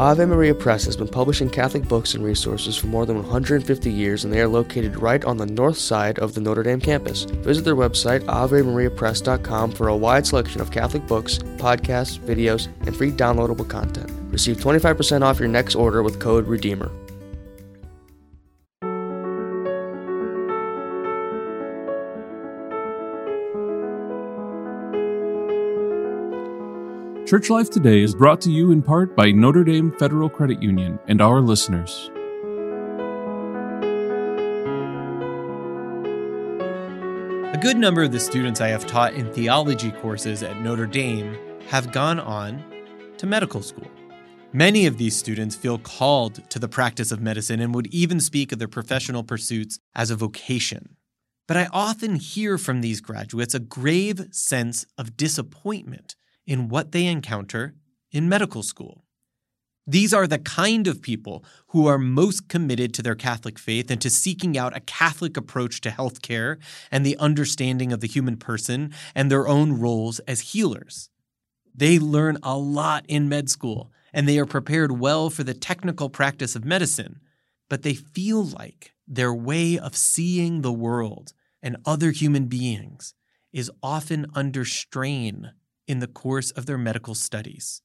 Ave Maria Press has been publishing Catholic books and resources for more than 150 years, and they are located right on the north side of the Notre Dame campus. Visit their website, avemariapress.com, for a wide selection of Catholic books, podcasts, videos, and free downloadable content. Receive 25% off your next order with code REDEEMER. Church Life Today is brought to you in part by Notre Dame Federal Credit Union and our listeners. A good number of the students I have taught in theology courses at Notre Dame have gone on to medical school. Many of these students feel called to the practice of medicine and would even speak of their professional pursuits as a vocation. But I often hear from these graduates a grave sense of disappointment in what they encounter in medical school. These are the kind of people who are most committed to their Catholic faith and to seeking out a Catholic approach to healthcare and the understanding of the human person and their own roles as healers. They learn a lot in med school and they are prepared well for the technical practice of medicine, but they feel like their way of seeing the world and other human beings is often under strain in the course of their medical studies.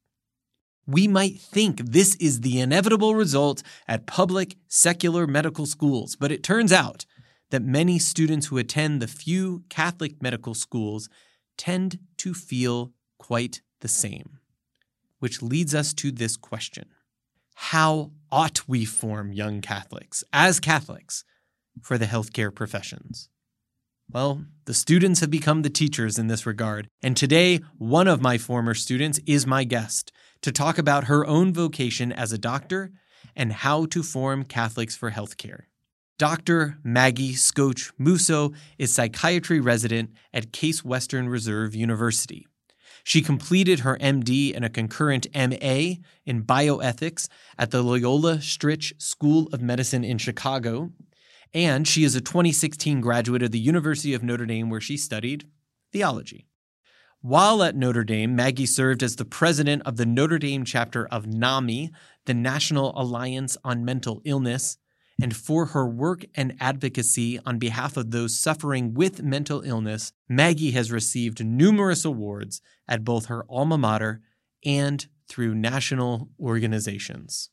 We might think this is the inevitable result at public secular medical schools, but it turns out that many students who attend the few Catholic medical schools tend to feel quite the same. Which leads us to this question How ought we form young Catholics, as Catholics, for the healthcare professions? Well, the students have become the teachers in this regard, and today one of my former students is my guest to talk about her own vocation as a doctor and how to form Catholics for healthcare. Dr. Maggie Skoch Musso is psychiatry resident at Case Western Reserve University. She completed her MD and a concurrent MA in bioethics at the Loyola Stritch School of Medicine in Chicago and she is a 2016 graduate of the University of Notre Dame, where she studied theology. While at Notre Dame, Maggie served as the president of the Notre Dame chapter of NAMI, the National Alliance on Mental Illness, and for her work and advocacy on behalf of those suffering with mental illness, Maggie has received numerous awards at both her alma mater and through national organizations.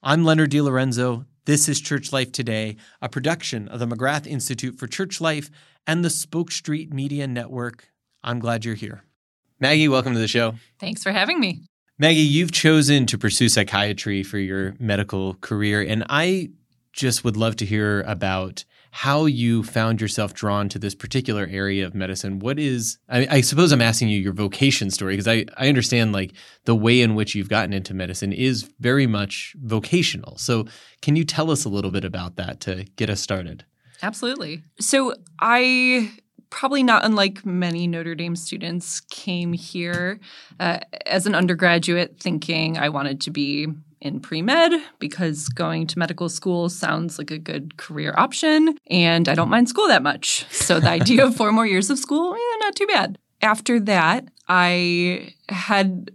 I'm Leonard DeLorenzo. This is Church Life Today, a production of the McGrath Institute for Church Life and the Spoke Street Media Network. I'm glad you're here. Maggie, welcome to the show. Thanks for having me. Maggie, you've chosen to pursue psychiatry for your medical career, and I just would love to hear about how you found yourself drawn to this particular area of medicine. What is, I, I suppose I'm asking you your vocation story because I, I understand like the way in which you've gotten into medicine is very much vocational. So, can you tell us a little bit about that to get us started? Absolutely. So, I probably not unlike many Notre Dame students, came here uh, as an undergraduate thinking I wanted to be in pre med because going to medical school sounds like a good career option. And I don't mind school that much. So the idea of four more years of school, eh, not too bad. After that, I had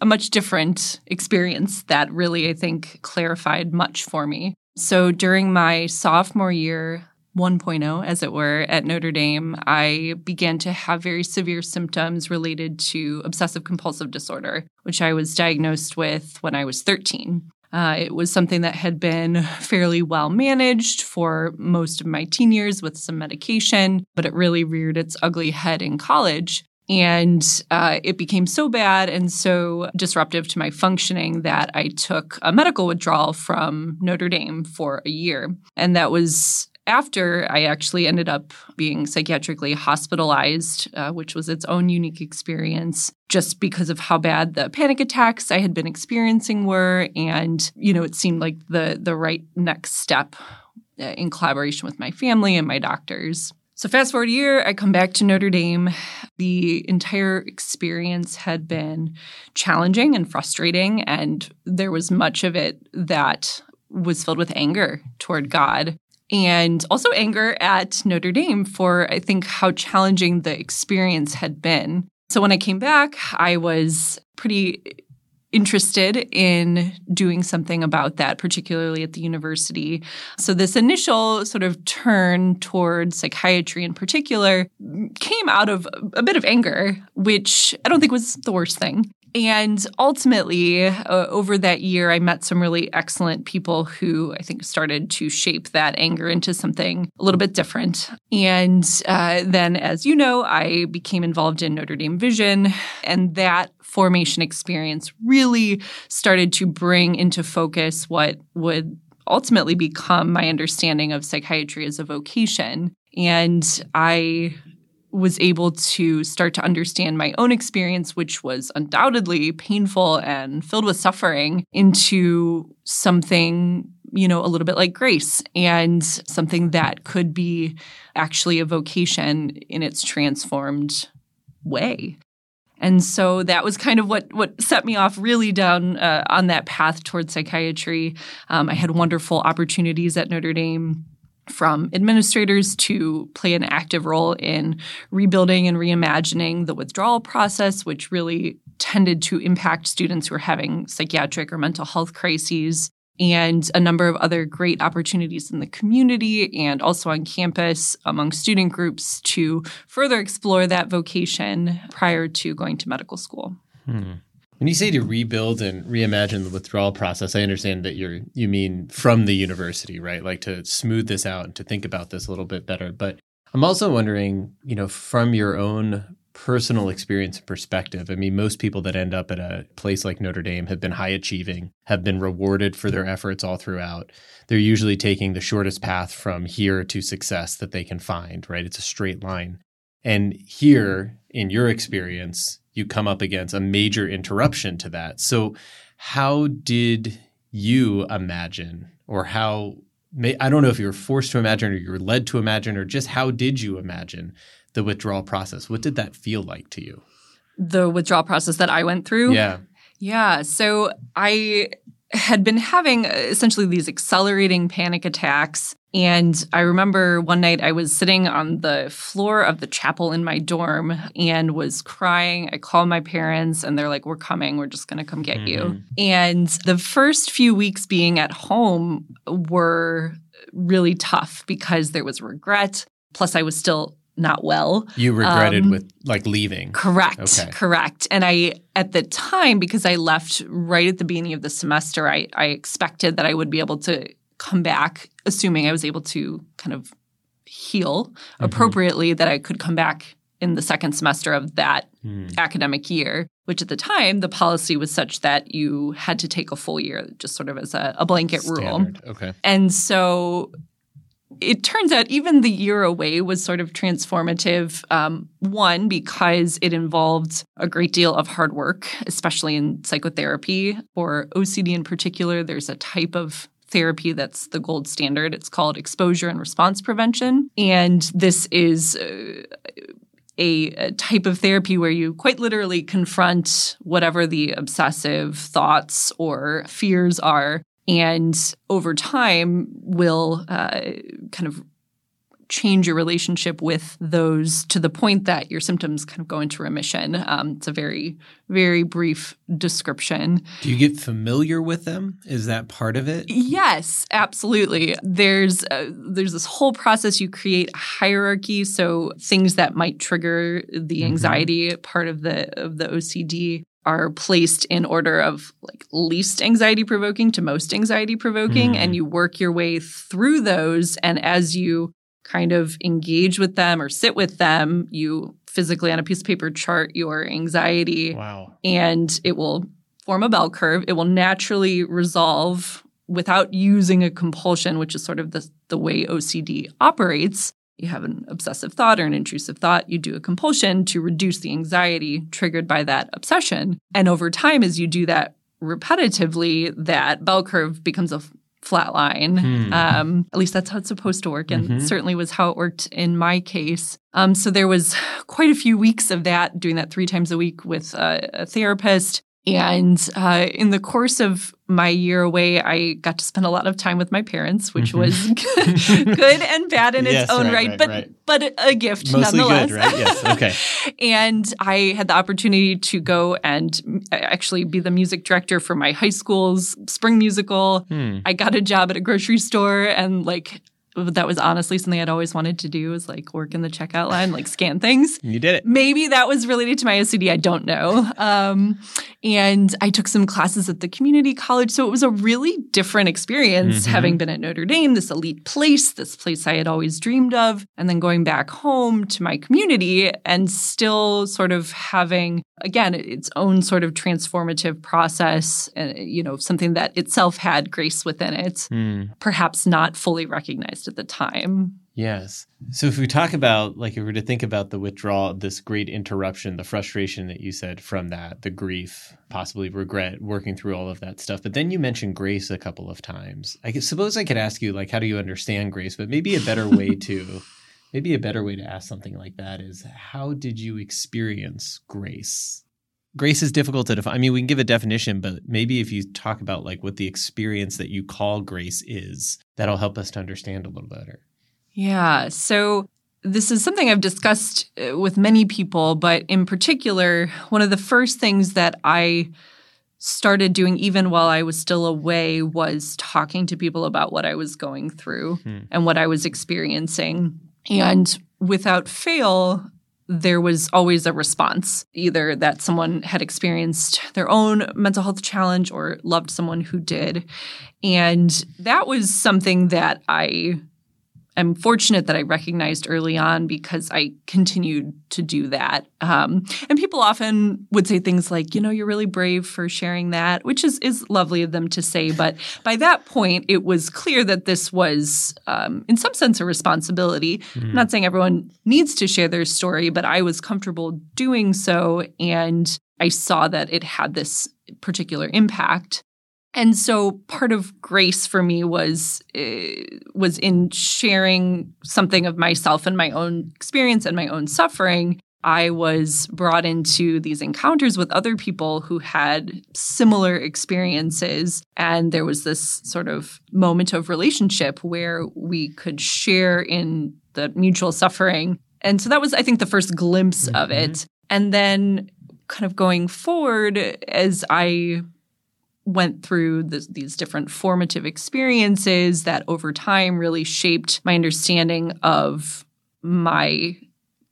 a much different experience that really, I think, clarified much for me. So during my sophomore year, 1.0, as it were, at Notre Dame, I began to have very severe symptoms related to obsessive compulsive disorder, which I was diagnosed with when I was 13. Uh, it was something that had been fairly well managed for most of my teen years with some medication, but it really reared its ugly head in college. And uh, it became so bad and so disruptive to my functioning that I took a medical withdrawal from Notre Dame for a year. And that was after I actually ended up being psychiatrically hospitalized, uh, which was its own unique experience just because of how bad the panic attacks I had been experiencing were. And, you know, it seemed like the, the right next step uh, in collaboration with my family and my doctors. So, fast forward a year, I come back to Notre Dame. The entire experience had been challenging and frustrating, and there was much of it that was filled with anger toward God and also anger at Notre Dame for, I think, how challenging the experience had been. So when I came back, I was pretty interested in doing something about that, particularly at the university. So, this initial sort of turn towards psychiatry in particular came out of a bit of anger, which I don't think was the worst thing. And ultimately, uh, over that year, I met some really excellent people who I think started to shape that anger into something a little bit different. And uh, then, as you know, I became involved in Notre Dame Vision, and that formation experience really started to bring into focus what would ultimately become my understanding of psychiatry as a vocation. And I was able to start to understand my own experience, which was undoubtedly painful and filled with suffering, into something, you know, a little bit like grace and something that could be actually a vocation in its transformed way. And so that was kind of what what set me off really down uh, on that path towards psychiatry. Um, I had wonderful opportunities at Notre Dame from administrators to play an active role in rebuilding and reimagining the withdrawal process, which really tended to impact students who are having psychiatric or mental health crises, and a number of other great opportunities in the community and also on campus among student groups to further explore that vocation prior to going to medical school. Hmm. When you say to rebuild and reimagine the withdrawal process, I understand that you're you mean from the university, right? Like to smooth this out and to think about this a little bit better. But I'm also wondering, you know, from your own personal experience and perspective. I mean, most people that end up at a place like Notre Dame have been high achieving, have been rewarded for their efforts all throughout. They're usually taking the shortest path from here to success that they can find, right? It's a straight line. And here, in your experience, you come up against a major interruption to that. So, how did you imagine, or how I don't know if you were forced to imagine or you were led to imagine, or just how did you imagine the withdrawal process? What did that feel like to you? The withdrawal process that I went through? Yeah. Yeah. So I had been having uh, essentially these accelerating panic attacks and I remember one night I was sitting on the floor of the chapel in my dorm and was crying. I called my parents and they're like, We're coming. We're just going to come get mm-hmm. you. And the first few weeks being at home were really tough because there was regret. Plus, I was still not well. You regretted um, with like leaving. Correct. Okay. Correct. And I at the time because I left right at the beginning of the semester, I I expected that I would be able to come back, assuming I was able to kind of heal mm-hmm. appropriately, that I could come back in the second semester of that mm. academic year, which at the time the policy was such that you had to take a full year, just sort of as a, a blanket Standard. rule. Okay. And so it turns out even the year away was sort of transformative. Um, one, because it involved a great deal of hard work, especially in psychotherapy. For OCD in particular, there's a type of therapy that's the gold standard. It's called exposure and response prevention. And this is uh, a, a, type of therapy where you quite literally confront whatever the obsessive thoughts or fears are. And over time, will uh, kind of change your relationship with those to the point that your symptoms kind of go into remission. Um, it's a very, very brief description. Do you get familiar with them? Is that part of it? Yes, absolutely. There's uh, there's this whole process. You create a hierarchy, so things that might trigger the mm-hmm. anxiety mm-hmm. part of the of the OCD are placed in order of like least anxiety provoking to most anxiety provoking mm. and you work your way through those and as you kind of engage with them or sit with them, you physically on a piece of paper chart your anxiety. Wow. And it will form a bell curve. It will naturally resolve without using a compulsion, which is sort of the, the way OCD operates. You have an obsessive thought or an intrusive thought, you do a compulsion to reduce the anxiety triggered by that obsession. And over time, as you do that repetitively, that bell curve becomes a flat line. Hmm. Um, at least that's how it's supposed to work, and mm-hmm. certainly was how it worked in my case. Um, so there was quite a few weeks of that, doing that three times a week with a, a therapist. And uh, in the course of my year away, I got to spend a lot of time with my parents, which Mhm. was good and bad in Yes, its own right, right, right, but right. but a gift Mostly nonetheless. good, right? Yes. Okay. and I had the opportunity to go and actually be the music director for my high school's spring musical. Hmm. I got a job at a grocery store and like that was honestly something I'd always wanted to do was like work in the checkout line, like scan things. You did it. Maybe that was related to my OCD. I don't know. Um, and I took some classes at the community college. So it was a really different experience Mhm. having been at Notre Dame, this elite place, this place I had always dreamed of, and then going back home to my community and still sort of having, again, its own sort of transformative process, uh, you know, something that itself had grace within it, Hmm. perhaps not fully recognized at the time. Yes. So if we talk about, like, if we were to think about the withdrawal, this great interruption, the frustration that you said from that, the grief, possibly regret, working through all of that stuff. But then you mentioned grace a couple of times. I suppose I could ask you, like, how do you understand grace? But maybe a better way to, maybe a better way to ask something like that is, how did you experience grace? Grace is difficult to define. I mean, we can give a definition, but maybe if you talk about like what the experience that you call grace is, that'll help us to understand a little better. Yeah. So this is something I've discussed uh, with many people, but in particular, one of the first things that I started doing even while I was still away was talking to people about what I was going through Hmm. and what I was experiencing. And without fail, there was always a response, either that someone had experienced their own mental health challenge or loved someone who did. And that was something that I am fortunate that I recognized early on because I continued to do that. Um, and people often would say things like, you know, you're really brave for sharing that, which is, is lovely of them to say. But by that point, it was clear that this was, um, in some sense, a responsibility. I'm not saying everyone needs to share their story, but I was comfortable doing so. And I saw that it had this particular impact. And so part of grace for me was uh, was in sharing something of myself and my own experience and my own suffering. I was brought into these encounters with other people who had similar experiences. And there was this sort of moment of relationship where we could share in the mutual suffering. And so that was, I think, the first glimpse of it. And then kind of going forward, as I went through this, these different formative experiences that over time really shaped my understanding of my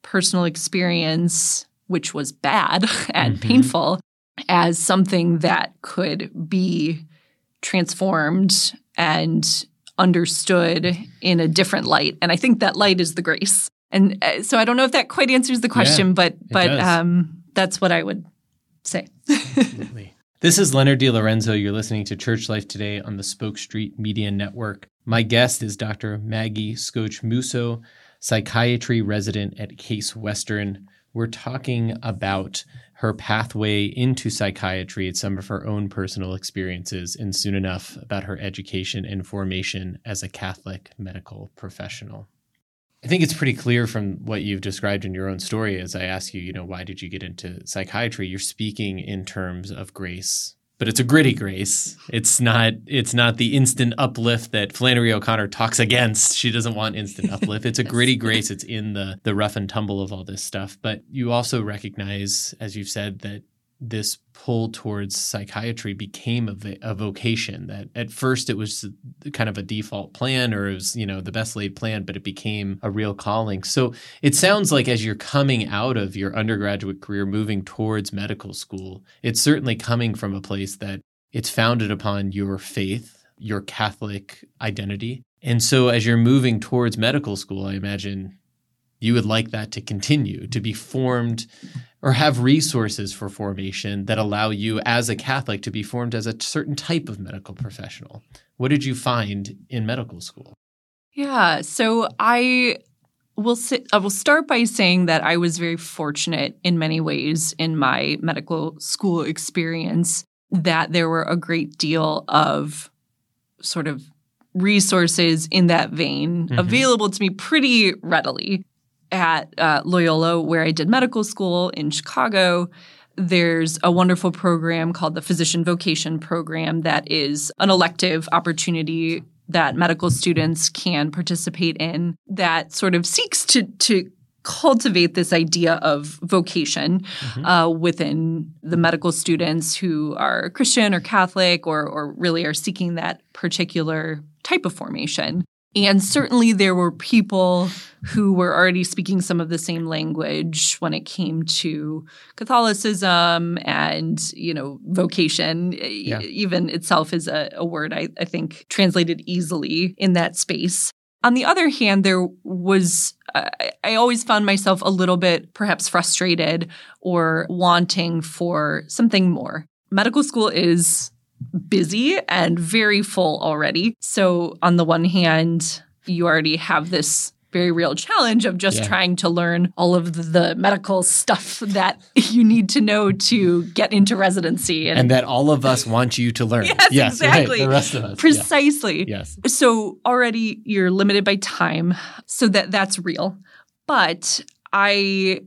personal experience, which was bad and Mhm. painful, as something that could be transformed and understood in a different light. And I think that light is the grace. And uh, so I don't know if that quite answers the question, but but um, that's what I would say. Absolutely. This is Leonard DeLorenzo. You're listening to Church Life Today on the Spoke Street Media Network. My guest is Dr. Maggie Skoch Musso, psychiatry resident at Case Western. We're talking about her pathway into psychiatry and some of her own personal experiences, and soon enough about her education and formation as a Catholic medical professional. I think it's pretty clear from what you've described in your own story as I ask you, you know, why did you get into psychiatry? You're speaking in terms of grace, but it's a gritty grace. It's not it's not the instant uplift that Flannery O'Connor talks against. She doesn't want instant uplift. It's a gritty grace. It's in the the rough and tumble of all this stuff. But you also recognize, as you've said, that this pull towards psychiatry became a, vocation that at first it was kind of a default plan or it was you know the best laid plan but it became a real calling. So it sounds like as you're coming out of your undergraduate career moving towards medical school it's certainly coming from a place that it's founded upon your faith your catholic identity. And so as you're moving towards medical school i imagine you would like that to continue to be formed or have resources for formation that allow you as a Catholic to be formed as a certain type of medical professional. What did you find in medical school? Yeah. So I will say, I will start by saying that I was very fortunate in many ways in my medical school experience that there were a great deal of sort of resources in that vein Mhm. available to me pretty readily at uh, Loyola, where I did medical school in Chicago. there's a wonderful program called the Physician Vocation Program that is an elective opportunity that medical students can participate in that sort of seeks to to cultivate this idea of vocation mm-hmm. uh, within the medical students who are Christian or Catholic or or really are seeking that particular type of formation. And certainly there were people who were already speaking some of the same language when it came to Catholicism and, you know, vocation. Yeah. Even itself is a, a word I, I think translated easily in that space. On the other hand, there was, uh, I always found myself a little bit perhaps frustrated or wanting for something more. Medical school is busy and very full already. So, on the one hand, you already have this very real challenge of just yeah. trying to learn all of the medical stuff that you need to know to get into residency and, and that all of us want you to learn. yes, yes, exactly. Right. The rest of us. Precisely. Yeah. Yes. So already you're limited by time. So that that's real. But I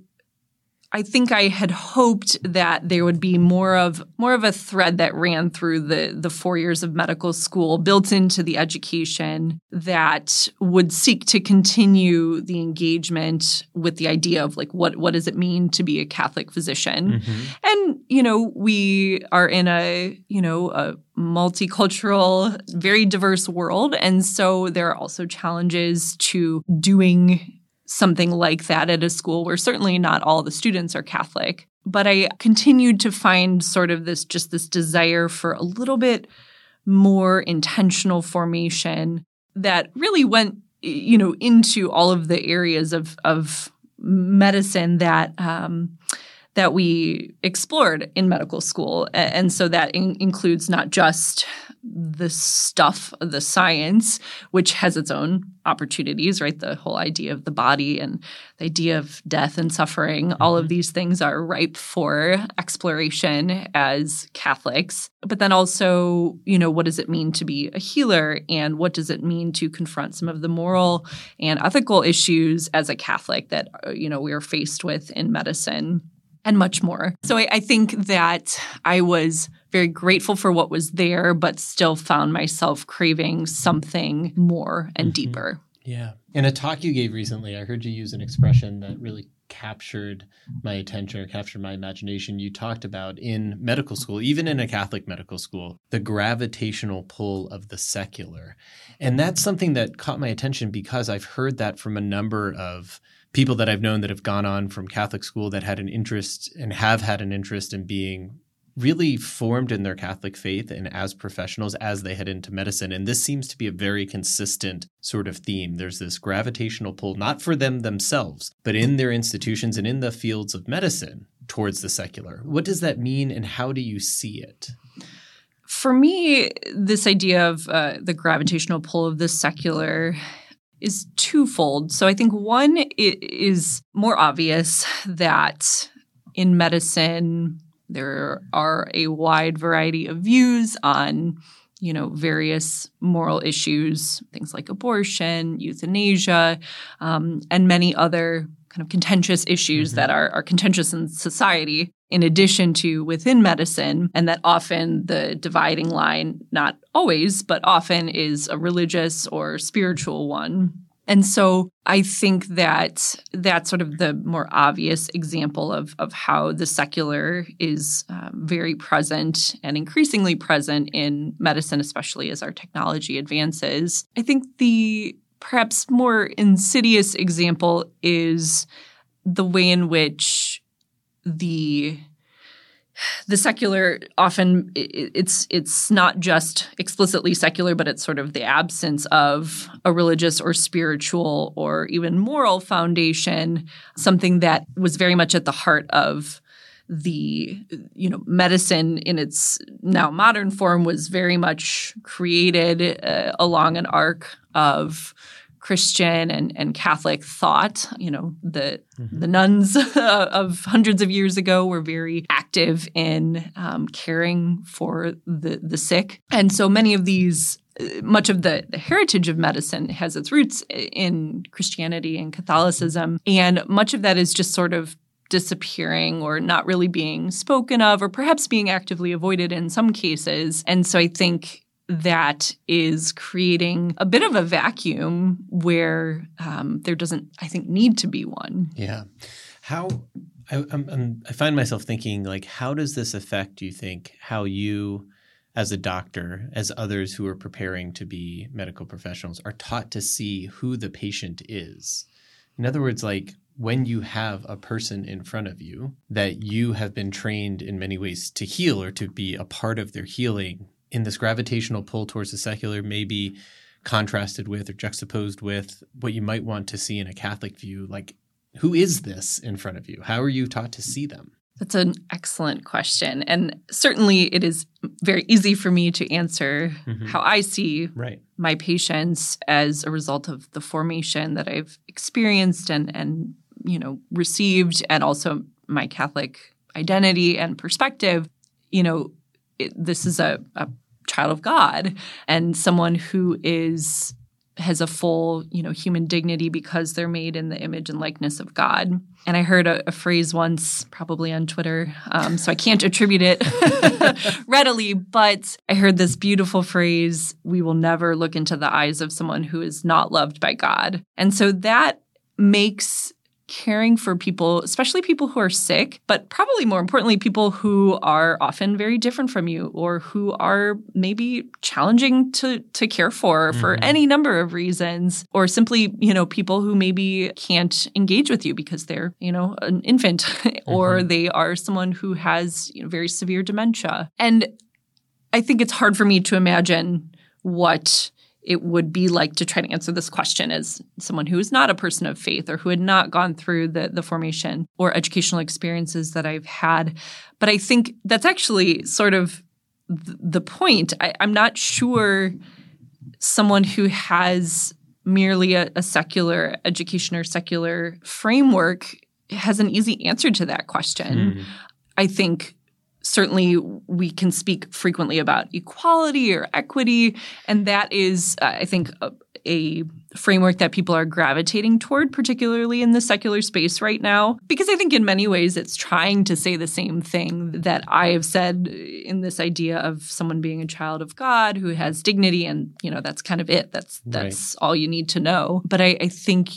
I think I had hoped that there would be more of more of a thread that ran through the the four years of medical school built into the education that would seek to continue the engagement with the idea of like what what does it mean to be a Catholic physician? Mm-hmm. And you know, we are in a, you know, a multicultural, very diverse world. And so there are also challenges to doing something like that at a school where certainly not all the students are Catholic. But I continued to find sort of this just this desire for a little bit more intentional formation that really went you know into all of the areas of of medicine that um, that we explored in medical school. And so that in- includes not just the stuff, the science, which has its own opportunities, right? The whole idea of the body and the idea of death and suffering, all of mm-hmm. these things are ripe for exploration as Catholics. But then also, you know, what does it mean to be a healer and what does it mean to confront some of the moral and ethical issues as a Catholic that, uh, you know, we are faced with in medicine? And much more. So I, I, think that I was very grateful for what was there, but still found myself craving something more and mm-hmm. deeper. Yeah. In a talk you gave recently, I heard you use an expression that really captured my attention or captured my imagination. You talked about in medical school, even in a Catholic medical school, the gravitational pull of the secular. And that's something that caught my attention because I've heard that from a number of people that I've known that have gone on from Catholic school that had an interest and have had an interest in being really formed in their Catholic faith and as professionals as they head into medicine. And this seems to be a very consistent sort of theme. There's this gravitational pull, not for them themselves, but in their institutions and in the fields of medicine towards the secular. What does that mean and how do you see it? For me, this idea of uh, the gravitational pull of the secular is twofold. So I think one is more obvious that in medicine there are a wide variety of views on you know various moral issues things like abortion euthanasia um, and many other kind of contentious issues mm-hmm. that are, are contentious in society in addition to within medicine, and that often the dividing line, not always, but often is a religious or spiritual one. And so I think that that's sort of the more obvious example of, of how the secular is um, very present and increasingly present in medicine, especially as our technology advances. I think the perhaps more insidious example is the way in which the the secular often it's it's not just explicitly secular but it's sort of the absence of a religious or spiritual or even moral foundation something that was very much at the heart of the you know medicine in its now modern form was very much created uh, along an arc of Christian and, and Catholic thought. You know, the mm-hmm. the nuns of hundreds of years ago were very active in um, caring for the the sick, and so many of these. Uh, much of the, the heritage of medicine has its roots in Christianity and Catholicism, and much of that is just sort of disappearing or not really being spoken of or perhaps being actively avoided in some cases. And so I think that is creating a bit of a vacuum where um, there doesn't, I think, need to be one. Yeah. How I, I'm, i find myself thinking, like, how does this affect, you think, how you, as a doctor, as others who are preparing to be medical professionals, are taught to see who the patient is? In other words, like, when you have a person in front of you that you have been trained in many ways to heal or to be a part of their healing, in this gravitational pull towards the secular, maybe contrasted with or juxtaposed with what you might want to see in a Catholic view, like who is this in front of you? How are you taught to see them? That's an excellent question. And certainly it is very easy for me to answer mm-hmm. how I see right. my patients as a result of the formation that I've experienced and, and you know received and also my Catholic identity and perspective. You know, it, this is a, a child of God and someone who is has a full, you know, human dignity because they're made in the image and likeness of God. And I heard a, a phrase once, probably on Twitter, um, so I can't attribute it readily, but I heard this beautiful phrase: "We will never look into the eyes of someone who is not loved by God." And so that makes caring for people, especially people who are sick, but probably more importantly, people who are often very different from you or who are maybe challenging to, to care for mm-hmm. for any number of reasons, or simply, you know, people who maybe can't engage with you because they're, you know, an infant or mm-hmm. they are someone who has you know, very severe dementia. And I think it's hard for me to imagine what it would be like to try to answer this question as someone who is not a person of faith or who had not gone through the, the formation or educational experiences that I've had. But I think that's actually sort of th- the point. I, I'm not sure someone who has merely a, a secular education or secular framework has an easy answer to that question. Mm. I think certainly we can speak frequently about equality or equity and that is uh, i think a, a, framework that people are gravitating toward particularly in the secular space right now because i think in many ways it's trying to say the same thing that i have said in this idea of someone being a child of god who has dignity and you know that's kind of it that's that's right. all you need to know but I, I think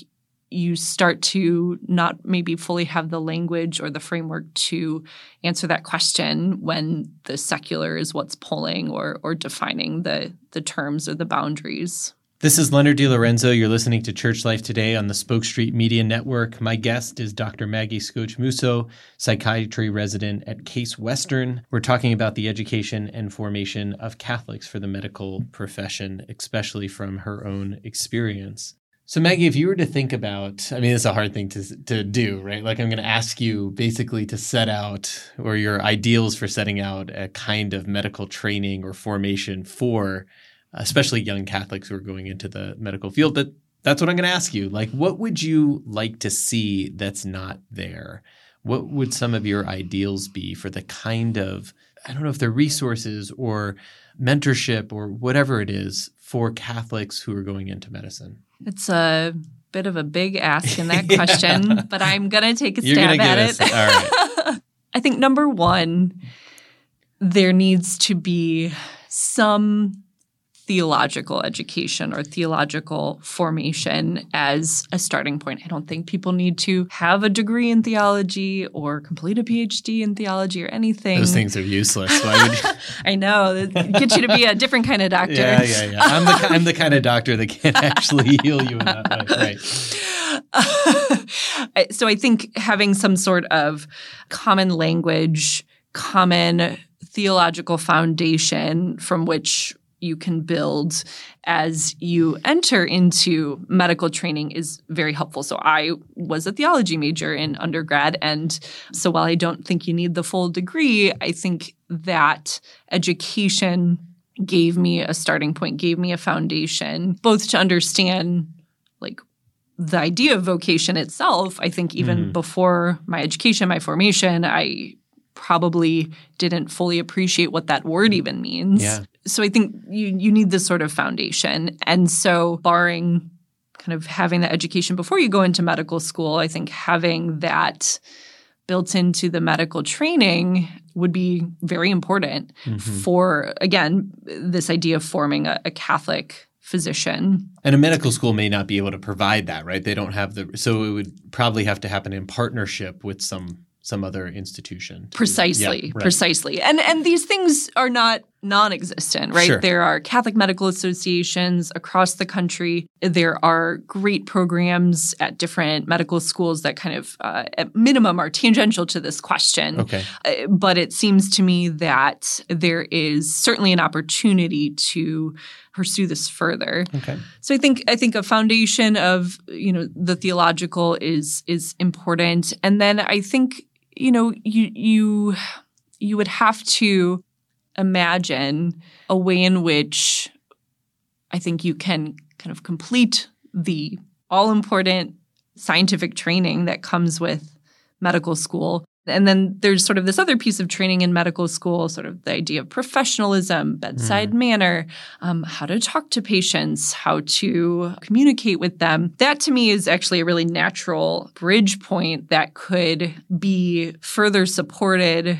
you start to not maybe fully have the language or the framework to answer that question when the secular is what's pulling or or defining the the terms or the boundaries. This is Leonard DeLorenzo. You're listening to Church Life Today on the Spoke Street Media Network. My guest is Dr. Maggie Skoch Musso, psychiatry resident at Case Western. We're talking about the education and formation of Catholics for the medical profession, especially from her own experience. So Maggie, if you were to think about, I mean, it's a hard thing to to do, right? Like I'm going to ask you basically to set out or your ideals for setting out a kind of medical training or formation for especially young Catholics who are going into the medical field, but that's what I'm going to ask you. Like what would you like to see that's not there? What would some of your ideals be for the kind of I don't know if they're resources or mentorship or whatever it is for Catholics who are going into medicine? It's a bit of a big ask in that question, yeah. but I'm going to take a stab at it. Right. I think number one, there needs to be some theological education or theological formation as a starting point. I don't think people need to have a degree in theology or complete a PhD in theology or anything. Those things are useless. I know. It gets you to be a different kind of doctor. Yeah, yeah, yeah. I'm the, I'm the kind of doctor that can't actually heal you in that way. Right. so I think having some sort of common language, common theological foundation from which you can build as you enter into medical training is very helpful. So I was a theology major in undergrad. And so while I don't think you need the full degree, I think that education gave me a starting point, gave me a foundation, both to understand like the idea of vocation itself. I think even mm. before my education, my formation, I probably didn't fully appreciate what that word even means. Yeah. So I think you you need this sort of foundation. And so barring kind of having that education before you go into medical school, I think having that built into the medical training would be very important mm-hmm. for, again, this idea of forming a, a Catholic physician. And a medical school may not be able to provide that, right? They don't have the so it would probably have to happen in partnership with some some other institution. Precisely, yeah, right. precisely. And and these things are not non-existent, right? Sure. There are Catholic medical associations across the country. There are great programs at different medical schools that kind of, uh, at minimum, are tangential to this question. Okay. Uh, but it seems to me that there is certainly an opportunity to pursue this further. Okay. So I think I think a foundation of you know the theological is is important, and then I think you know you you you would have to imagine a way in which I think you can kind of complete the all important scientific training that comes with medical school. And then there's sort of this other piece of training in medical school, sort of the idea of professionalism, bedside mm. manner, um, how to talk to patients, how to communicate with them. That to me is actually a really natural bridge point that could be further supported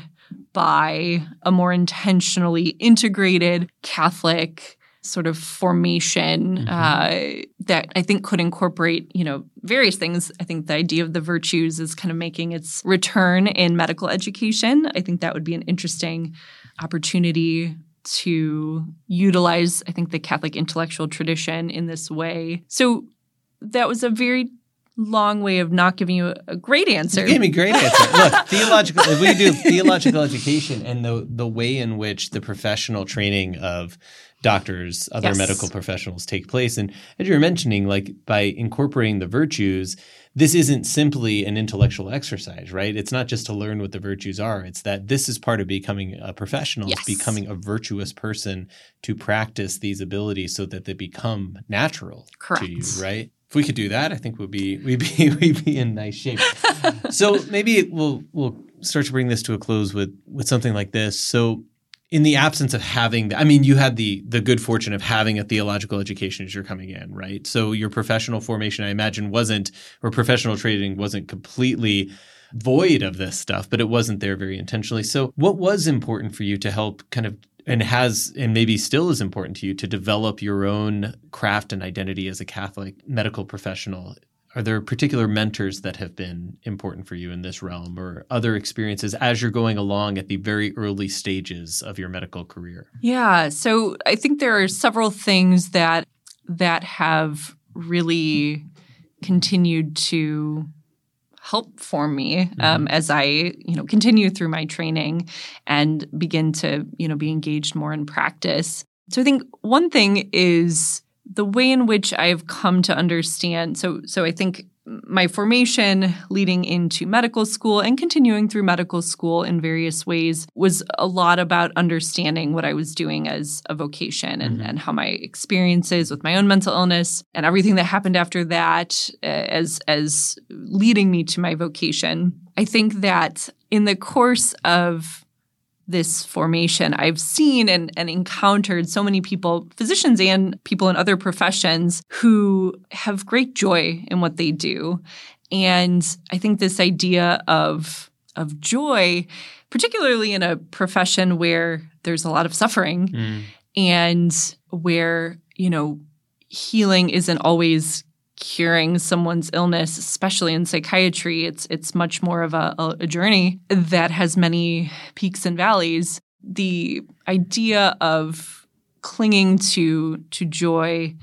by a more intentionally integrated Catholic sort of formation mm-hmm. uh, that I think could incorporate, you know, various things. I think the idea of the virtues is kind of making its return in medical education. I think that would be an interesting opportunity to utilize, I think, the Catholic intellectual tradition in this way. So that was a very long way of not giving you a great answer. You gave me a great answer. Look, theological. If we do theological education and the the way in which the professional training of doctors, other yes. medical professionals take place, and as you were mentioning, like by incorporating the virtues, this isn't simply an intellectual exercise, right? It's not just to learn what the virtues are. It's that this is part of becoming a professional. Yes. It's becoming a virtuous person to practice these abilities so that they become natural Correct. to you, right? If we could do that, I think we'd be we'd be we'd be in nice shape. so maybe we'll we'll start to bring this to a close with with something like this. So in the absence of having the, I mean, you had the the good fortune of having a theological education as you're coming in, right? So your professional formation, I imagine, wasn't or professional training wasn't completely void of this stuff, but it wasn't there very intentionally. So what was important for you to help kind of and has and maybe still is important to you to develop your own craft and identity as a Catholic medical professional. Are there particular mentors that have been important for you in this realm or other experiences as you're going along at the very early stages of your medical career? Yeah, so I think there are several things that that have really continued to help form me mm-hmm. um, as I, you know, continue through my training and begin to, you know, be engaged more in practice. So I think one thing is the way in which I've come to understand. So, so I think my formation leading into medical school and continuing through medical school in various ways was a lot about understanding what I was doing as a vocation and, mm-hmm. and how my experiences with my own mental illness and everything that happened after that uh, as as leading me to my vocation. I think that in the course of this formation, I've seen and, and encountered so many people, physicians and people in other professions, who have great joy in what they do. And I think this idea of of joy, particularly in a profession where there's a lot of suffering mm. and where, you know, healing isn't always curing someone's illness, especially in psychiatry, it's it's much more of a, a journey that has many peaks and valleys. The idea of clinging to to joy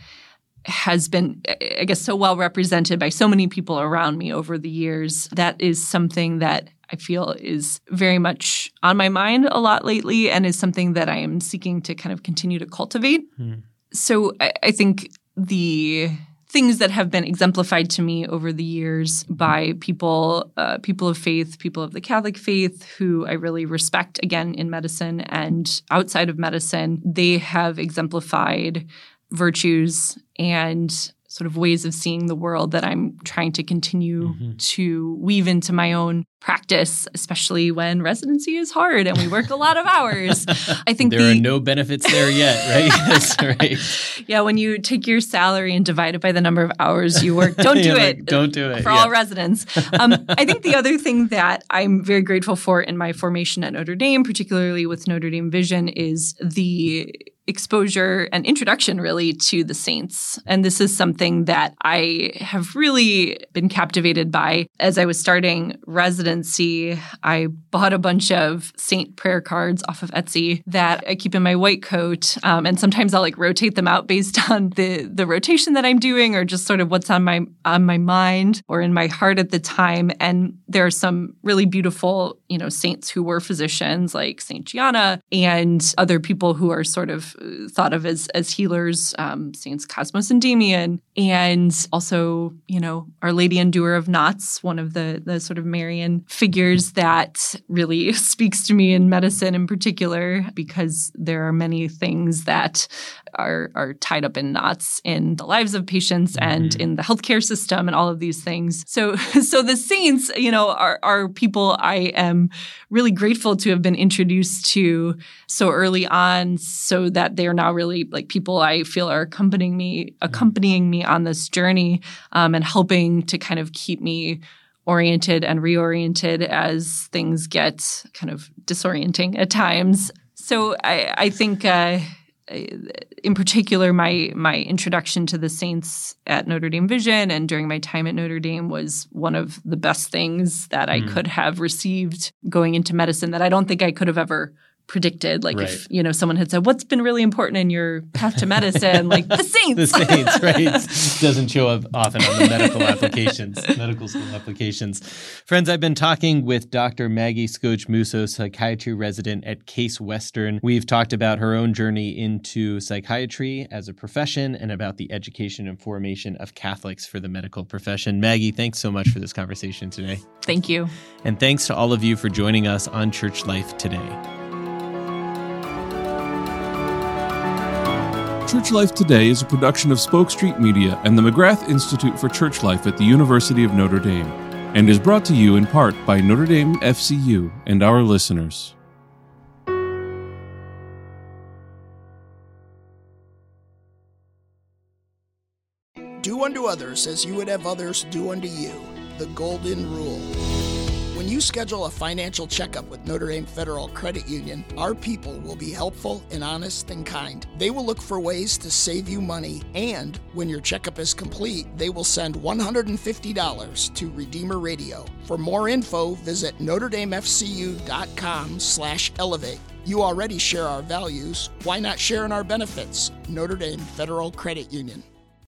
has been i guess so well represented by so many people around me over the years that is something that i feel is very much on my mind a lot lately and is something that i am seeking to kind of continue to cultivate mm. so I, I think the things that have been exemplified to me over the years by people, uh, people of faith, people of the Catholic faith, who I really respect again in medicine and outside of medicine. They have exemplified virtues and sort of ways of seeing the world that I'm trying to continue mm-hmm. to weave into my own practice, especially when residency is hard and we work a lot of hours. I think there the, are no benefits there yet, right? right. Yeah, when you take your salary and divide it by the number of hours you work, don't do it. don't do it for yeah. all residents. Um, I think the other thing that I'm very grateful for in my formation at Notre Dame, particularly with Notre Dame Vision, is the exposure and introduction really to the saints. And this is something that I have really been captivated by. As I was starting residency, I bought a bunch of saint prayer cards off of Etsy that I keep in my white coat. Um, and sometimes I'll like rotate them out based on the the rotation that I'm doing or just sort of what's on my on my mind or in my heart at the time. And there are some really beautiful, you know, saints who were physicians like Saint Gianna and other people who are sort of thought of as as healers, um, Saints Cosmas and Damian, and also you know Our Lady Undoer of Knots, one of the the sort of Marian figures that really speaks to me in medicine in particular, because there are many things that are are tied up in knots in the lives of patients mm-hmm. and in the healthcare system and all of these things. So so the saints, you know, are are people I am really grateful to have been introduced to so early on so that they're now really like people I feel are accompanying me mm-hmm. accompanying me on this journey um, and helping to kind of keep me oriented and reoriented as things get kind of disorienting at times. So I, I think uh, in particular, my my introduction to the Saints at Notre Dame Vision and during my time at Notre Dame was one of the best things that I mm. could have received going into medicine that I don't think I could have ever predicted. Like right. if you know someone had said, "What's been really important in your path to medicine?" like the saints. the saints, right? Doesn't show up often on the medical applications, medical school applications. Friends, I've been talking with Dr. Maggie Skoch Musso, psychiatry resident at Case Western. We've talked about her own journey into psychiatry as a profession and about the education and formation of Catholics for the medical profession. Maggie, thanks so much for this conversation today. Thank you. And thanks to all of you for joining us on Church Life today. Church Life Today is a production of Spoke Street Media and the McGrath Institute for Church Life at the University of Notre Dame, and is brought to you in part by Notre Dame FCU and our listeners. Do unto others as you would have others do unto you. The Golden Rule. When you schedule a financial checkup with Notre Dame Federal Credit Union, our people will be helpful and honest and kind. They will look for ways to save you money, and when your checkup is complete, they will send $150 to Redeemer Radio. For more info, visit NotreDameFCU.com slash elevate. You already share our values. Why not share in our benefits? Notre Dame Federal Credit Union.